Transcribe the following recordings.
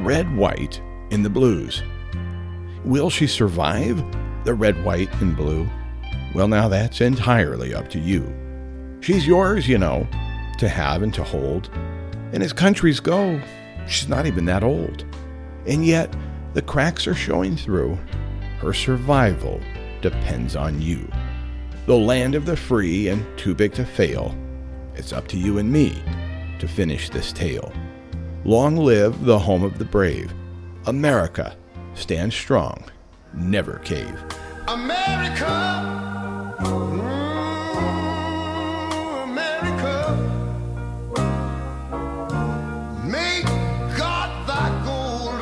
red, white, in the blues. Will she survive the red, white, and blue? Well, now that's entirely up to you. She's yours, you know, to have and to hold. And as countries go, she's not even that old. And yet, the cracks are showing through. Her survival depends on you. The land of the free and too big to fail. It's up to you and me to finish this tale. Long live the home of the brave. America, stand strong, never cave. America, mm, America, make God thy gold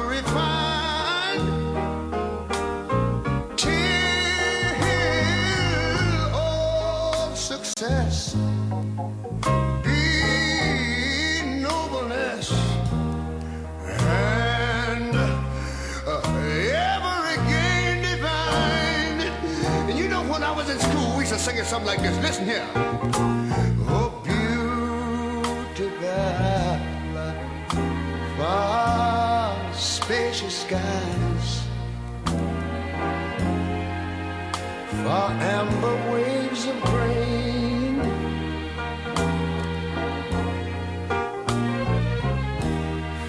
till all success I was in school, we used to sing it something like this. Listen here. Oh, beautiful, far spacious skies, far amber waves of grain.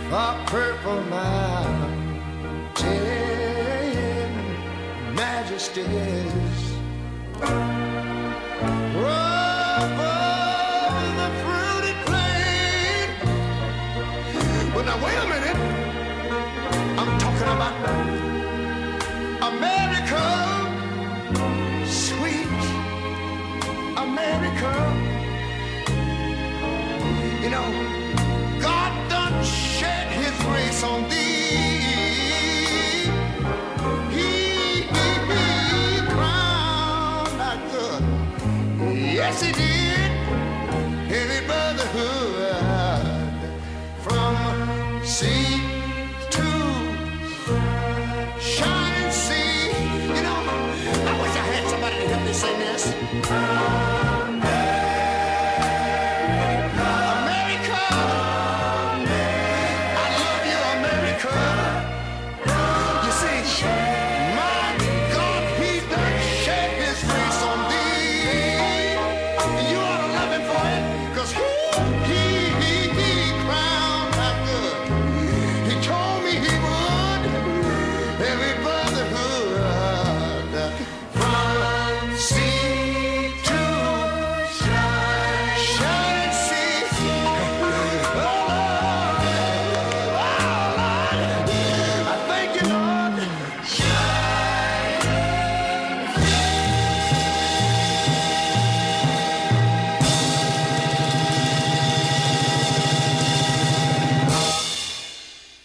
far purple mountain majesties. Wait a minute. I'm talking about America, sweet America. You know, God done shed his grace on thee. He, crowned thy good. Yes, he did. Heavy See